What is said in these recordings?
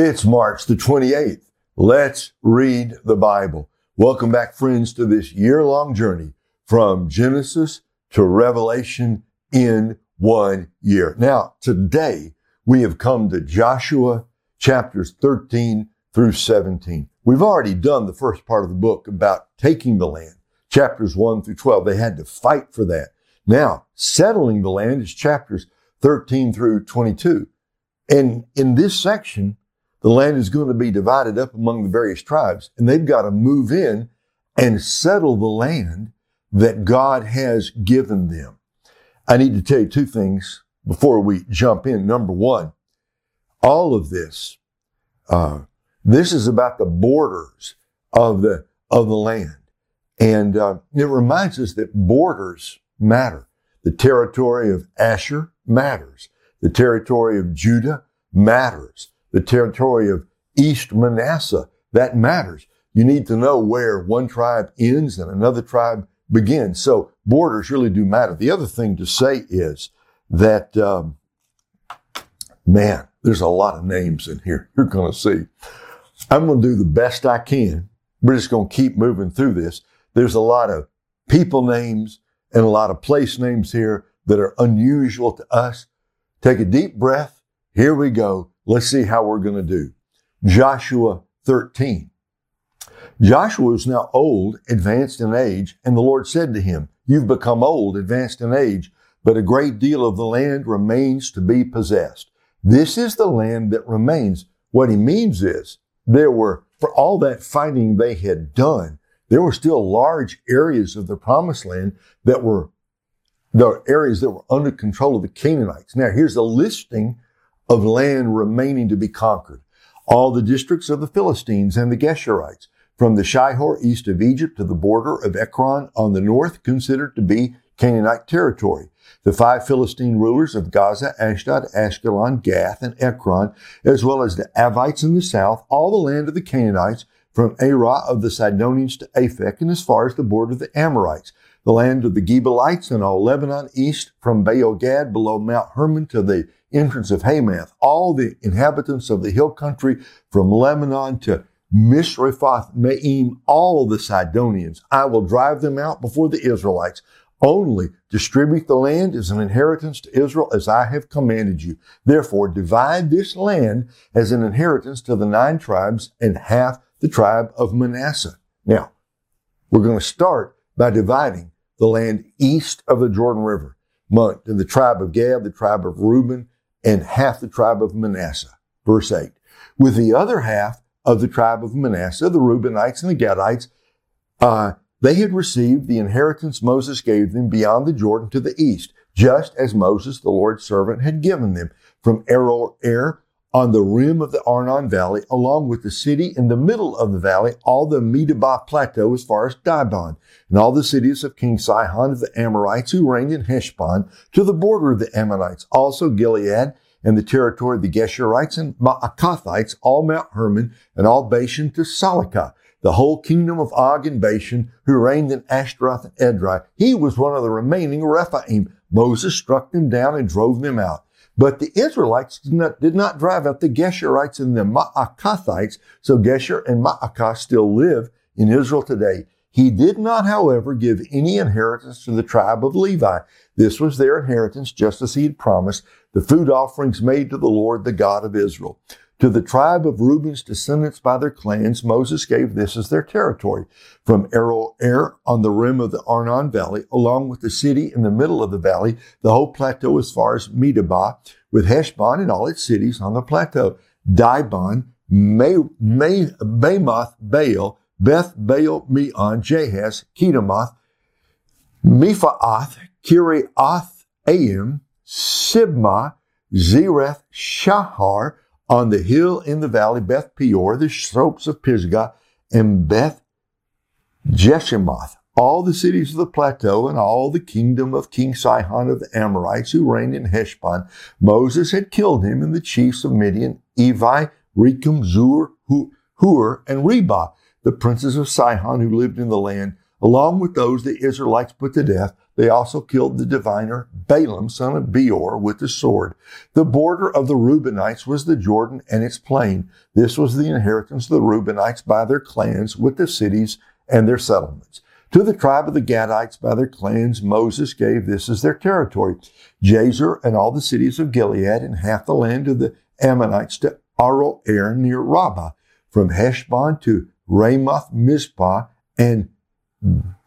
It's March the 28th. Let's read the Bible. Welcome back, friends, to this year long journey from Genesis to Revelation in one year. Now, today we have come to Joshua chapters 13 through 17. We've already done the first part of the book about taking the land, chapters 1 through 12. They had to fight for that. Now, settling the land is chapters 13 through 22. And in this section, the land is going to be divided up among the various tribes, and they've got to move in and settle the land that God has given them. I need to tell you two things before we jump in. Number one, all of this, uh, this is about the borders of the of the land, and uh, it reminds us that borders matter. The territory of Asher matters. The territory of Judah matters the territory of East Manasseh. That matters. You need to know where one tribe ends and another tribe begins. So borders really do matter. The other thing to say is that, um, man, there's a lot of names in here. You're going to see. I'm going to do the best I can. We're just going to keep moving through this. There's a lot of people names and a lot of place names here that are unusual to us. Take a deep breath. Here we go. Let's see how we're going to do. Joshua 13. Joshua is now old, advanced in age, and the Lord said to him, You've become old, advanced in age, but a great deal of the land remains to be possessed. This is the land that remains. What he means is there were, for all that fighting they had done, there were still large areas of the promised land that were the areas that were under control of the Canaanites. Now here's a listing of land remaining to be conquered. All the districts of the Philistines and the Geshurites, from the Shihor east of Egypt to the border of Ekron on the north, considered to be Canaanite territory. The five Philistine rulers of Gaza, Ashdod, Ashkelon, Gath, and Ekron, as well as the Avites in the south, all the land of the Canaanites, from Arah of the Sidonians to Aphek, and as far as the border of the Amorites, the land of the Gebalites and all Lebanon east, from Baal Gad below Mount Hermon to the entrance of Hamath, all the inhabitants of the hill country from Lebanon to Misrephoth Maim, all the Sidonians, I will drive them out before the Israelites. Only distribute the land as an inheritance to Israel as I have commanded you. Therefore, divide this land as an inheritance to the nine tribes and half the tribe of Manasseh. Now, we're going to start by dividing the land east of the Jordan River. And the tribe of Gad, the tribe of Reuben, and half the tribe of Manasseh. Verse 8. With the other half of the tribe of Manasseh, the Reubenites and the Gadites, uh, they had received the inheritance Moses gave them beyond the Jordan to the east, just as Moses, the Lord's servant, had given them from Aroer on the rim of the Arnon Valley, along with the city in the middle of the valley, all the Medeba plateau as far as Dibon, and all the cities of King Sihon of the Amorites who reigned in Heshbon, to the border of the Ammonites, also Gilead, and the territory of the Geshurites and Maacathites, all Mount Hermon, and all Bashan to Salecah, the whole kingdom of Og and Bashan, who reigned in Ashtaroth and Edrei. He was one of the remaining Rephaim. Moses struck them down and drove them out. But the Israelites did not, did not drive out the Geshurites and the Maacathites, so Geshur and Maacah still live in Israel today. He did not, however, give any inheritance to the tribe of Levi. This was their inheritance, just as he had promised, the food offerings made to the Lord, the God of Israel. To the tribe of Reuben's descendants by their clans, Moses gave this as their territory. From Aroer on the rim of the Arnon Valley, along with the city in the middle of the valley, the whole plateau as far as Medeba, with Heshbon and all its cities on the plateau, Dibon, Bamoth, Baal, Beth Baal, Meon, Jahaz, Kedemoth, Mephaath, Kiriath, Aim, Sibmah, Zereth, Shahar, on the hill in the valley, Beth Peor, the slopes of Pisgah, and Beth Jeshimoth, all the cities of the plateau and all the kingdom of King Sihon of the Amorites who reigned in Heshbon. Moses had killed him and the chiefs of Midian, Evi, Rekem, Zur, Hur, and Reba, the princes of Sihon who lived in the land Along with those the Israelites put to death, they also killed the diviner Balaam, son of Beor, with the sword. The border of the Reubenites was the Jordan and its plain. This was the inheritance of the Reubenites by their clans with the cities and their settlements. To the tribe of the Gadites by their clans, Moses gave this as their territory. Jazer and all the cities of Gilead and half the land of the Ammonites to Aroer near Rabbah, from Heshbon to Ramoth Mizpah and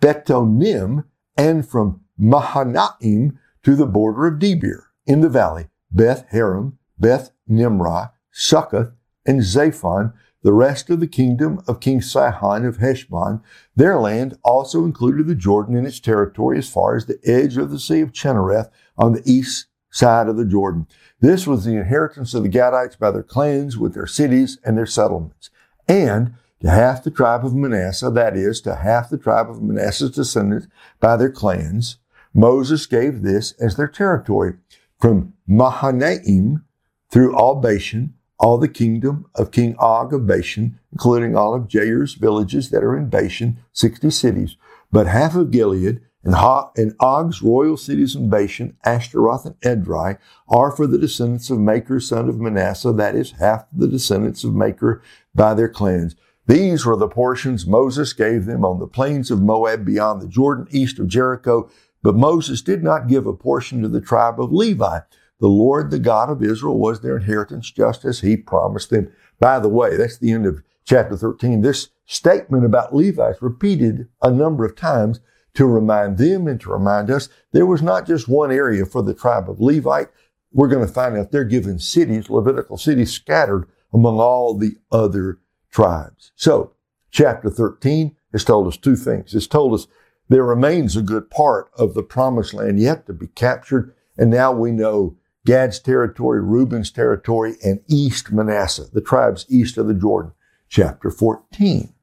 Betonim, and from Mahanaim to the border of Debir in the valley, Beth Haram, Beth Nimrah, Succoth, and Zaphon, the rest of the kingdom of King Sihon of Heshbon. Their land also included the Jordan in its territory as far as the edge of the Sea of Chinnereth on the east side of the Jordan. This was the inheritance of the Gadites by their clans with their cities and their settlements. And to half the tribe of Manasseh, that is, to half the tribe of Manasseh's descendants by their clans, Moses gave this as their territory from Mahanaim through all Bashan, all the kingdom of King Og of Bashan, including all of Jair's villages that are in Bashan, 60 cities, but half of Gilead and, ha- and Og's royal cities in Bashan, Ashtaroth and Edrei, are for the descendants of Machir, son of Manasseh, that is, half the descendants of Machir by their clans. These were the portions Moses gave them on the plains of Moab beyond the Jordan, east of Jericho. But Moses did not give a portion to the tribe of Levi. The Lord, the God of Israel, was their inheritance just as he promised them. By the way, that's the end of chapter 13. This statement about Levi is repeated a number of times to remind them and to remind us there was not just one area for the tribe of Levite. We're going to find out they're given cities, Levitical cities scattered among all the other tribes. So, chapter 13 has told us two things. It's told us there remains a good part of the promised land yet to be captured. And now we know Gad's territory, Reuben's territory, and East Manasseh, the tribes east of the Jordan. Chapter 14.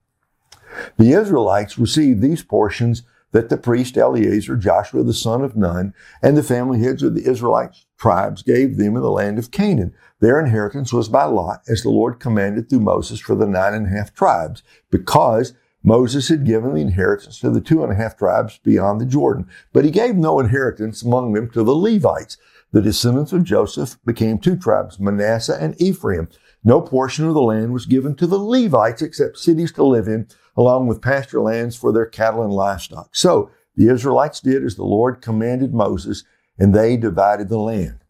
The Israelites received these portions that the priest Eleazar, Joshua the son of Nun, and the family heads of the Israelite tribes gave them in the land of Canaan. Their inheritance was by lot, as the Lord commanded through Moses for the nine and a half tribes, because Moses had given the inheritance to the two and a half tribes beyond the Jordan. But he gave no inheritance among them to the Levites. The descendants of Joseph became two tribes, Manasseh and Ephraim. No portion of the land was given to the Levites except cities to live in, along with pasture lands for their cattle and livestock. So the Israelites did as the Lord commanded Moses, and they divided the land.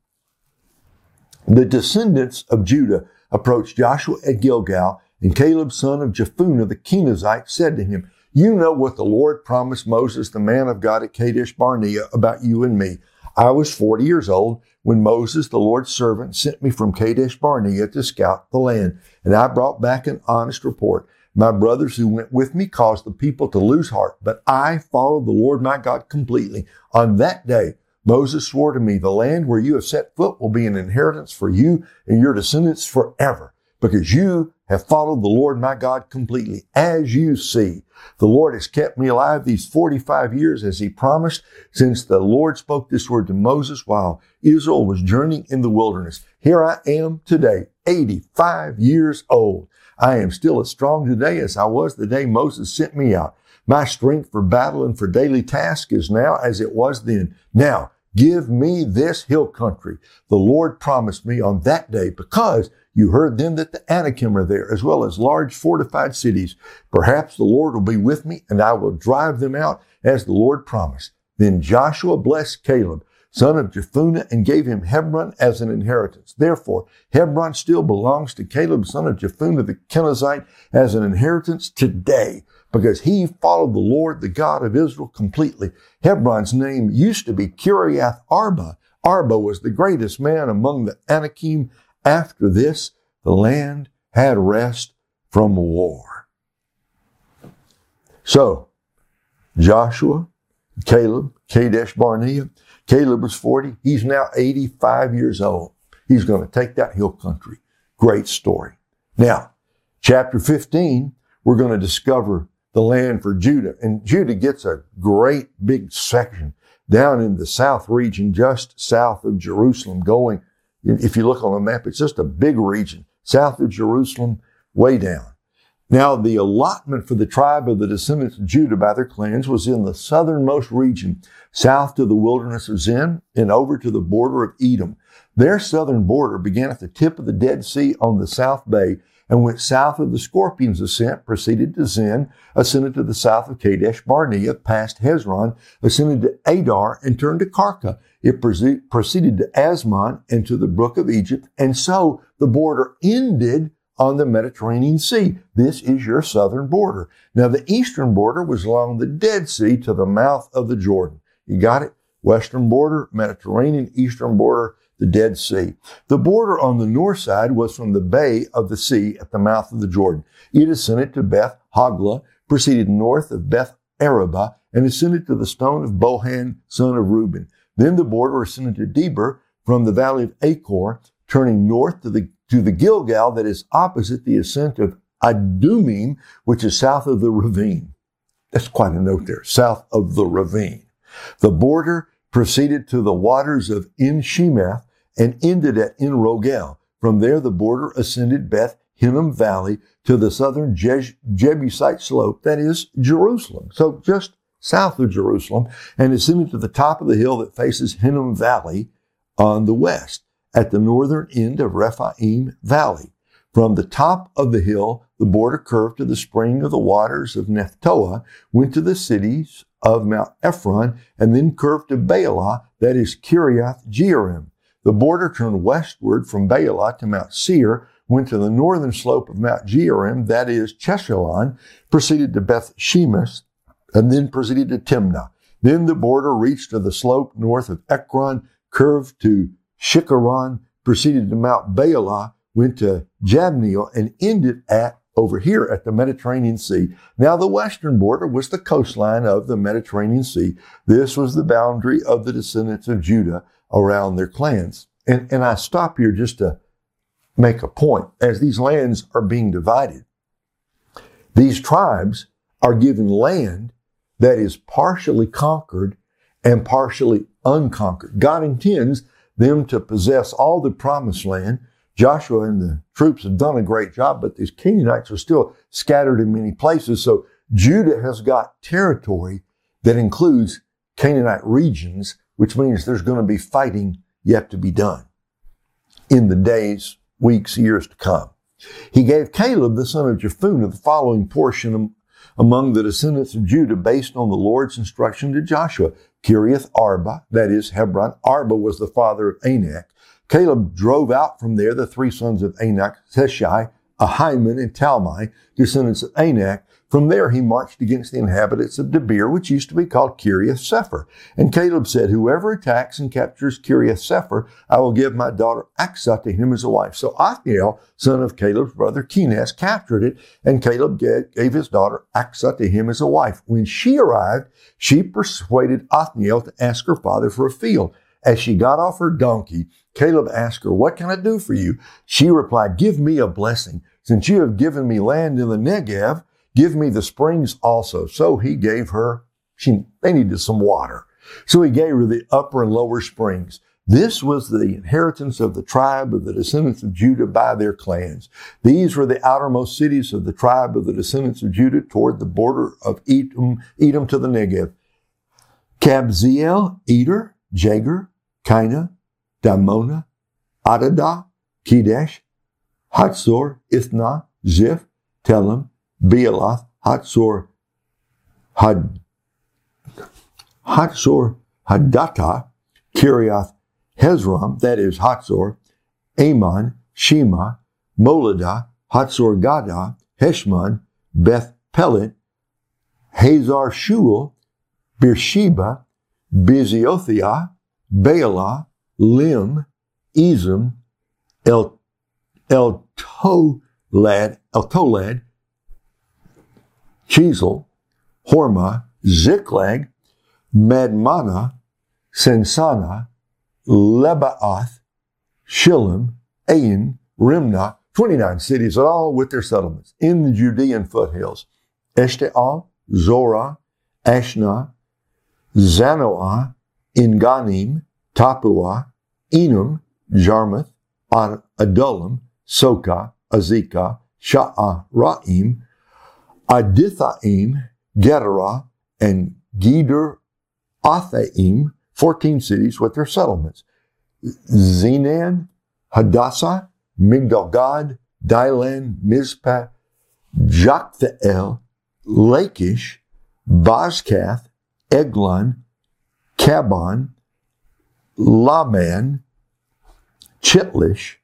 The descendants of Judah approached Joshua at Gilgal, and Caleb, son of Jephunneh the Kenizzite, said to him, You know what the Lord promised Moses, the man of God at Kadesh Barnea, about you and me. I was 40 years old when Moses, the Lord's servant, sent me from Kadesh Barnea to scout the land, and I brought back an honest report. My brothers who went with me caused the people to lose heart, but I followed the Lord my God completely. On that day, Moses swore to me, the land where you have set foot will be an inheritance for you and your descendants forever, because you have followed the Lord my God completely. As you see, the Lord has kept me alive these 45 years as he promised since the Lord spoke this word to Moses while Israel was journeying in the wilderness. Here I am today, 85 years old. I am still as strong today as I was the day Moses sent me out. My strength for battle and for daily task is now as it was then. Now, give me this hill country. The Lord promised me on that day because you heard then that the Anakim are there, as well as large fortified cities. Perhaps the Lord will be with me and I will drive them out as the Lord promised. Then Joshua blessed Caleb son of Jephunneh, and gave him Hebron as an inheritance. Therefore, Hebron still belongs to Caleb, son of Jephunneh the Kenizzite, as an inheritance today, because he followed the Lord, the God of Israel, completely. Hebron's name used to be Kiriath Arba. Arba was the greatest man among the Anakim. After this, the land had rest from war. So, Joshua, Caleb, Kadesh Barnea, Caleb was 40. He's now 85 years old. He's going to take that hill country. Great story. Now, chapter 15, we're going to discover the land for Judah. And Judah gets a great big section down in the south region, just south of Jerusalem, going, if you look on the map, it's just a big region, south of Jerusalem, way down. Now, the allotment for the tribe of the descendants of Judah by their clans was in the southernmost region, south to the wilderness of Zin and over to the border of Edom. Their southern border began at the tip of the Dead Sea on the south bay and went south of the Scorpion's ascent, proceeded to Zin, ascended to the south of Kadesh Barnea, past Hezron, ascended to Adar, and turned to Karka. It proceeded to Azmon and to the brook of Egypt, and so the border ended on the Mediterranean Sea. This is your southern border. Now, the eastern border was along the Dead Sea to the mouth of the Jordan. You got it? Western border, Mediterranean, eastern border, the Dead Sea. The border on the north side was from the bay of the sea at the mouth of the Jordan. It ascended to Beth Hoglah, proceeded north of Beth Arabah, and ascended to the stone of Bohan, son of Reuben. Then the border ascended to Debir from the valley of Achor, turning north to the, to the Gilgal that is opposite the ascent of Adumim, which is south of the ravine. That's quite a note there, south of the ravine. The border proceeded to the waters of En and ended at En Rogel. From there, the border ascended Beth Hinnom Valley to the southern Je- Jebusite slope, that is Jerusalem. So just south of Jerusalem, and ascended to the top of the hill that faces Hinnom Valley on the west, at the northern end of Rephaim Valley. From the top of the hill, the border curved to the spring of the waters of Nephtoah, went to the cities of Mount Ephron, and then curved to Baalah, that is Kiriath Jearim. The border turned westward from Baalah to Mount Seir, went to the northern slope of Mount Jearim, that is Cheshalon, proceeded to Beth Shemesh, and then proceeded to Timnah. Then the border reached to the slope north of Ekron, curved to Shikharon, proceeded to Mount Baalah, went to Jabneel, and ended at over here at the Mediterranean Sea. Now the western border was the coastline of the Mediterranean Sea. This was the boundary of the descendants of Judah around their clans. And, and I stop here just to make a point. As these lands are being divided, these tribes are given land that is partially conquered and partially unconquered. God intends them to possess all the promised land. Joshua and the troops have done a great job, but these Canaanites are still scattered in many places. So Judah has got territory that includes Canaanite regions which means there's going to be fighting yet to be done in the days, weeks, years to come. He gave Caleb, the son of Jephunneh, the following portion among the descendants of Judah based on the Lord's instruction to Joshua. Kiriath Arba, that is Hebron. Arba was the father of Anak. Caleb drove out from there the three sons of Anak, Sheshai, Ahiman, and Talmai, descendants of Anak, from there, he marched against the inhabitants of Debir, which used to be called Kiriath Sepher. And Caleb said, Whoever attacks and captures Kiriath Sepher, I will give my daughter Achsah to him as a wife. So Othniel, son of Caleb's brother Kenaz, captured it, and Caleb gave his daughter Achsah to him as a wife. When she arrived, she persuaded Othniel to ask her father for a field. As she got off her donkey, Caleb asked her, What can I do for you? She replied, Give me a blessing. Since you have given me land in the Negev, Give me the springs also. So he gave her, she, they needed some water. So he gave her the upper and lower springs. This was the inheritance of the tribe of the descendants of Judah by their clans. These were the outermost cities of the tribe of the descendants of Judah toward the border of Edom, Edom to the Negev. Kabzeel, Eder, Jager, Kaina, Damona, Adadah, Kedesh, Hatzor, Ithna, Ziph, Telem, Bealoth, Hatzor, Had, Hatzor, Hadattah, Kiriath, Hezron, that is Hatzor, Amon, Shema, Moladah, Hatzor Gadah, Heshmon, Beth Pelet, Hazar Shual, Beersheba, Beziothia, Baalah, Lim, Ezem, El, El Tolad, El Tolad, Chesil, Hormah, Ziklag, Madmannah, Sensana, Lebaoth, Shillim, Ain, Rimna, 29 cities, at all with their settlements in the Judean foothills. Eshtaol, Zorah, Ashna, Zanoah, Engannim, Tappuah, Enam, Jarmuth, Adullam, Soka, Azekah, Sha'ah, Ra'im, Adithaim, Gederah, and Geder Athaim, 14 cities with their settlements. Zenan, Hadassah, Migdal Gad, Dilan, Mizpah, Joktheel, Lachish, Bozkath, Eglon, Kabon, Laman, Chitlish,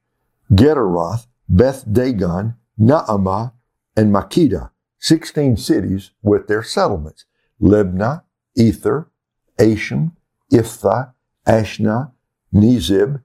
Gederoth, Beth Dagon, Naamah, and Makkedah, 16 cities with their settlements. Libnah, Ether, Ashan, Iphthah, Ashna, Nezib,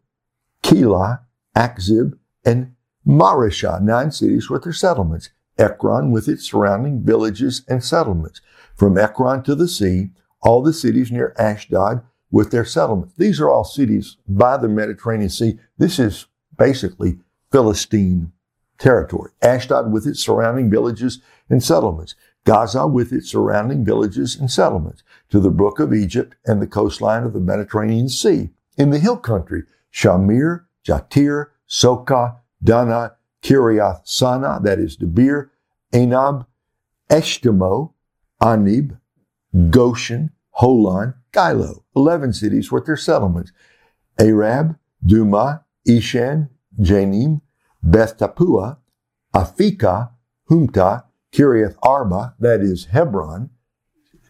Keilah, Akzib, and Mareshah, nine cities with their settlements. Ekron with its surrounding villages and settlements. From Ekron to the sea, all the cities near Ashdod with their settlements. These are all cities by the Mediterranean Sea. This is basically Philistine territory. Ashdod with its surrounding villages and settlements. Gaza with its surrounding villages and settlements. To the brook of Egypt and the coastline of the Mediterranean Sea. In the hill country, Shamir, Jatir, Sokah, Dannah, Kiriath Sannah, that is Debir, Anab, Eshtemoh, Anib, Goshen, Holon, Gilo, 11 cities with their settlements. Arab, Duma, Ishan, Janim, Beth Tappuah, Aphekah, Humtah, Kiriath Arba, that is Hebron.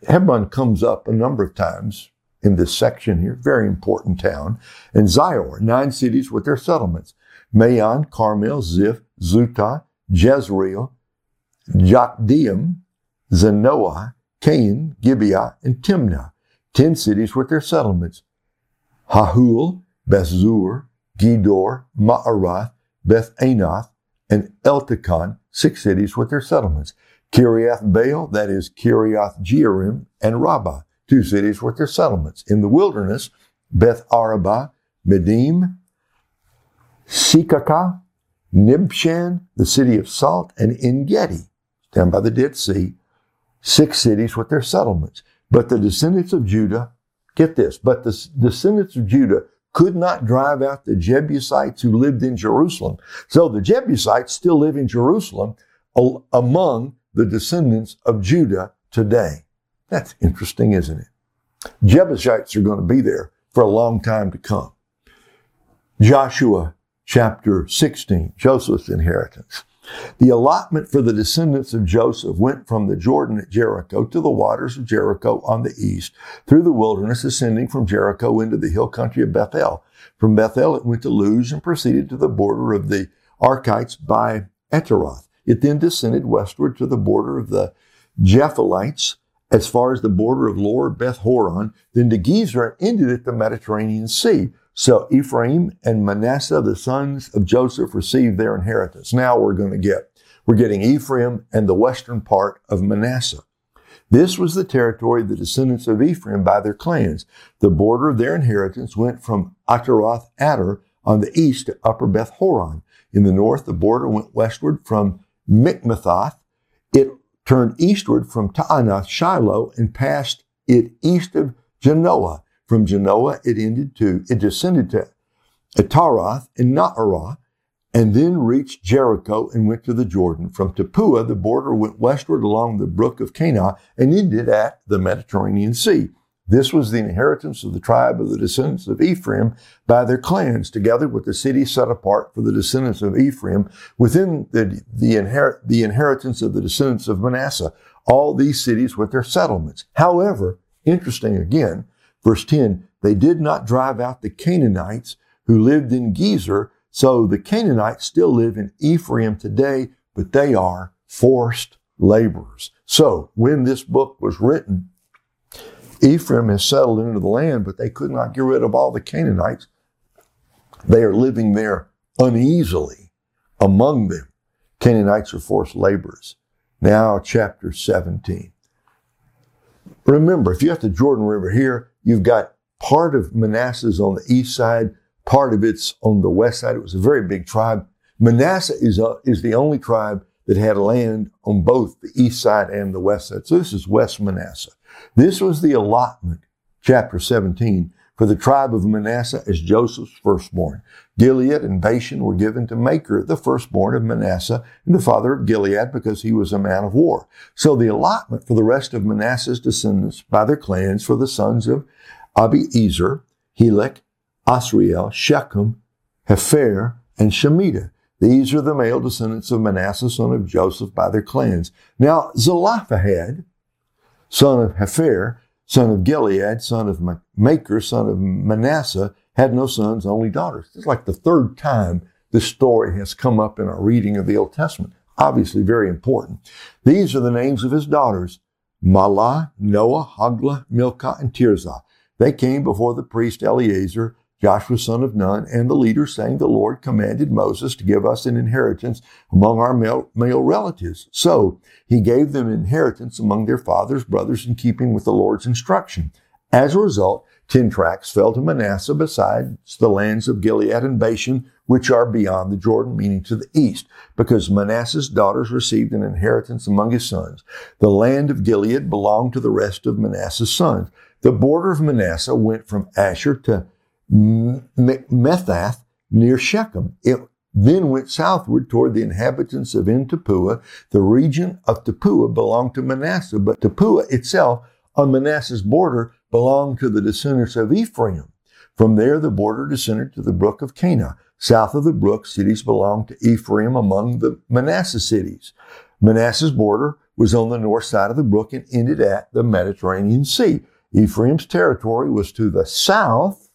Hebron comes up a number of times in this section here, very important town. And Zior, nine cities with their settlements. Maon, Carmel, Ziph, Zutah, Jezreel, Jokdeam, Zanoah, Cain, Gibeah, and Timnah, ten cities with their settlements. Hahul, Bethzur, Gedor, Ma'arath, Beth Anath, and Eltekon, six cities with their settlements. Kiriath Baal, that is Kiriath Jearim, and Rabbah, two cities with their settlements. In the wilderness, Beth Arabah, Medim, Sekakah, Nibshan, the city of salt, and Engedi, down by the Dead Sea, six cities with their settlements. But the descendants of Judah, get this, but the descendants of Judah could not drive out the Jebusites who lived in Jerusalem. So the Jebusites still live in Jerusalem among the descendants of Judah today. That's interesting, isn't it? Jebusites are going to be there for a long time to come. Joshua chapter 16, Joseph's inheritance. The allotment for the descendants of Joseph went from the Jordan at Jericho to the waters of Jericho on the east, through the wilderness, ascending from Jericho into the hill country of Bethel. From Bethel, it went to Luz and proceeded to the border of the Arkites by Ataroth. It then descended westward to the border of the Japhelites, as far as the border of Lower Beth Horon, then to Gezer and ended at the Mediterranean Sea. So Ephraim and Manasseh, the sons of Joseph, received their inheritance. Now we're going to get, we're getting Ephraim and the western part of Manasseh. This was the territory of the descendants of Ephraim by their clans. The border of their inheritance went from Ataroth Adar on the east to Upper Beth Horon. In the north, the border went westward from Mikmethoth. It turned eastward from Taanath Shiloh and passed it east of Janoah. From Janoah, it ended to, it descended to Ataroth and Naarah, and then reached Jericho and went to the Jordan. From Tappuah, the border went westward along the brook of Kanah and ended at the Mediterranean Sea. This was the inheritance of the tribe of the descendants of Ephraim by their clans, together with the city set apart for the descendants of Ephraim within the, the, the inheritance of the descendants of Manasseh. All these cities with their settlements. However, interesting again, Verse 10, they did not drive out the Canaanites who lived in Gezer. So the Canaanites still live in Ephraim today, but they are forced laborers. So when this book was written, Ephraim has settled into the land, but they could not get rid of all the Canaanites. They are living there uneasily among them. Canaanites are forced laborers. Now, chapter 17. Remember, if you have the Jordan River here, You've got part of Manasseh's on the east side, part of it's on the west side. It was a very big tribe. Manasseh is, a, is the only tribe that had land on both the east side and the west side. So this is West Manasseh. This was the allotment, chapter 17, for the tribe of Manasseh as Joseph's firstborn. Gilead and Bashan were given to Machir, the firstborn of Manasseh, and the father of Gilead, because he was a man of war. So the allotment for the rest of Manasseh's descendants by their clans for the sons of Abiezer, Helek, Asriel, Shechem, Hepher, and Shemida. These are the male descendants of Manasseh, son of Joseph, by their clans. Now, Zelophehad, son of Hepher, son of Gilead, son of Machir, son of Manasseh, had no sons, only daughters. It's like the third time this story has come up in our reading of the Old Testament. Obviously very important. These are the names of his daughters, Mahlah, Noah, Hagla, Milcah, and Tirzah. They came before the priest Eleazar Joshua son of Nun, and the leaders, saying, The Lord commanded Moses to give us an inheritance among our male, male, relatives. So he gave them inheritance among their fathers' brothers in keeping with the Lord's instruction. As a result, ten tracts fell to Manasseh besides the lands of Gilead and Bashan, which are beyond the Jordan, meaning to the east, because Manasseh's daughters received an inheritance among his sons. The land of Gilead belonged to the rest of Manasseh's sons. The border of Manasseh went from Asher to Methath near Shechem. It then went southward toward the inhabitants of En Tappuah. The region of Tappuah belonged to Manasseh, but Tappuah itself on Manasseh's border belonged to the descendants of Ephraim. From there, the border descended to the brook of Kanah. South of the brook, cities belonged to Ephraim among the Manasseh cities. Manasseh's border was on the north side of the brook and ended at the Mediterranean Sea. Ephraim's territory was to the south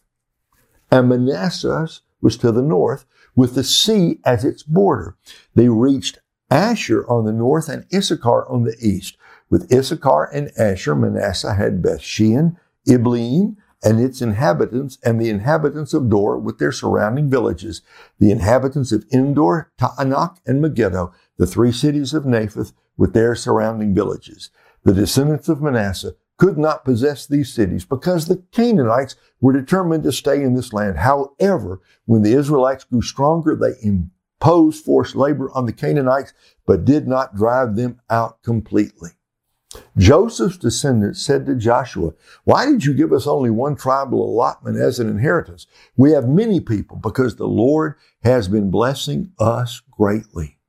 and Manasseh was to the north with the sea as its border. They reached Asher on the north and Issachar on the east. With Issachar and Asher, Manasseh had Bethshean, Ibleam, and its inhabitants, and the inhabitants of Dor with their surrounding villages, the inhabitants of Endor, Taanach, and Megiddo, the three cities of Naphath with their surrounding villages. The descendants of Manasseh could not possess these cities because the Canaanites were determined to stay in this land. However, when the Israelites grew stronger, they imposed forced labor on the Canaanites, but did not drive them out completely. Joseph's descendants said to Joshua, Why did you give us only one tribal allotment as an inheritance? We have many people because the Lord has been blessing us greatly.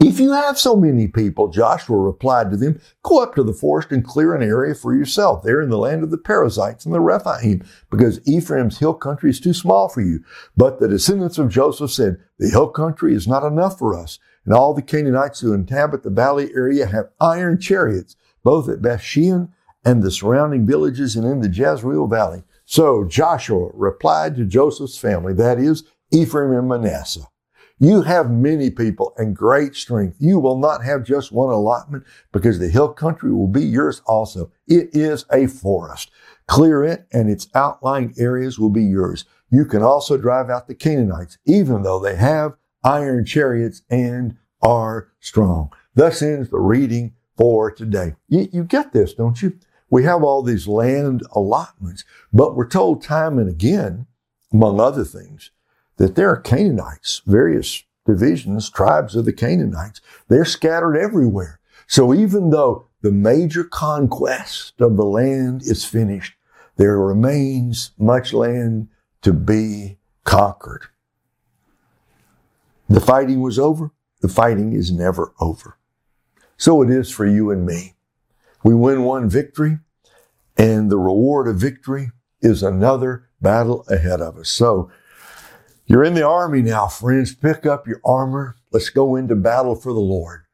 If you have so many people, Joshua replied to them, go up to the forest and clear an area for yourself there in the land of the Perizzites and the Rephaim, because Ephraim's hill country is too small for you. But the descendants of Joseph said, the hill country is not enough for us. And all the Canaanites who inhabit the valley area have iron chariots, both at Bethshean and the surrounding villages and in the Jezreel valley. So Joshua replied to Joseph's family, that is, Ephraim and Manasseh. You have many people and great strength. You will not have just one allotment because the hill country will be yours also. It is a forest. Clear it and its outlying areas will be yours. You can also drive out the Canaanites, even though they have iron chariots and are strong. Thus ends the reading for today. You, you get this, don't you? We have all these land allotments, but we're told time and again, among other things, that there are Canaanites, various divisions, tribes of the Canaanites. They're scattered everywhere. So even though the major conquest of the land is finished, there remains much land to be conquered. The fighting was over. The fighting is never over. So it is for you and me. We win one victory and the reward of victory is another battle ahead of us. So you're in the army now, friends. Pick up your armor. Let's go into battle for the Lord.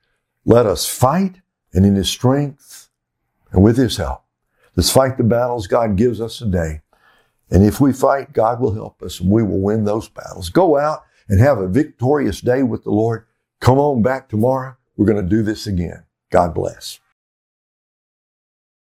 Let us fight and in his strength and with his help. Let's fight the battles God gives us today. And if we fight, God will help us and we will win those battles. Go out and have a victorious day with the Lord. Come on back tomorrow. We're going to do this again. God bless.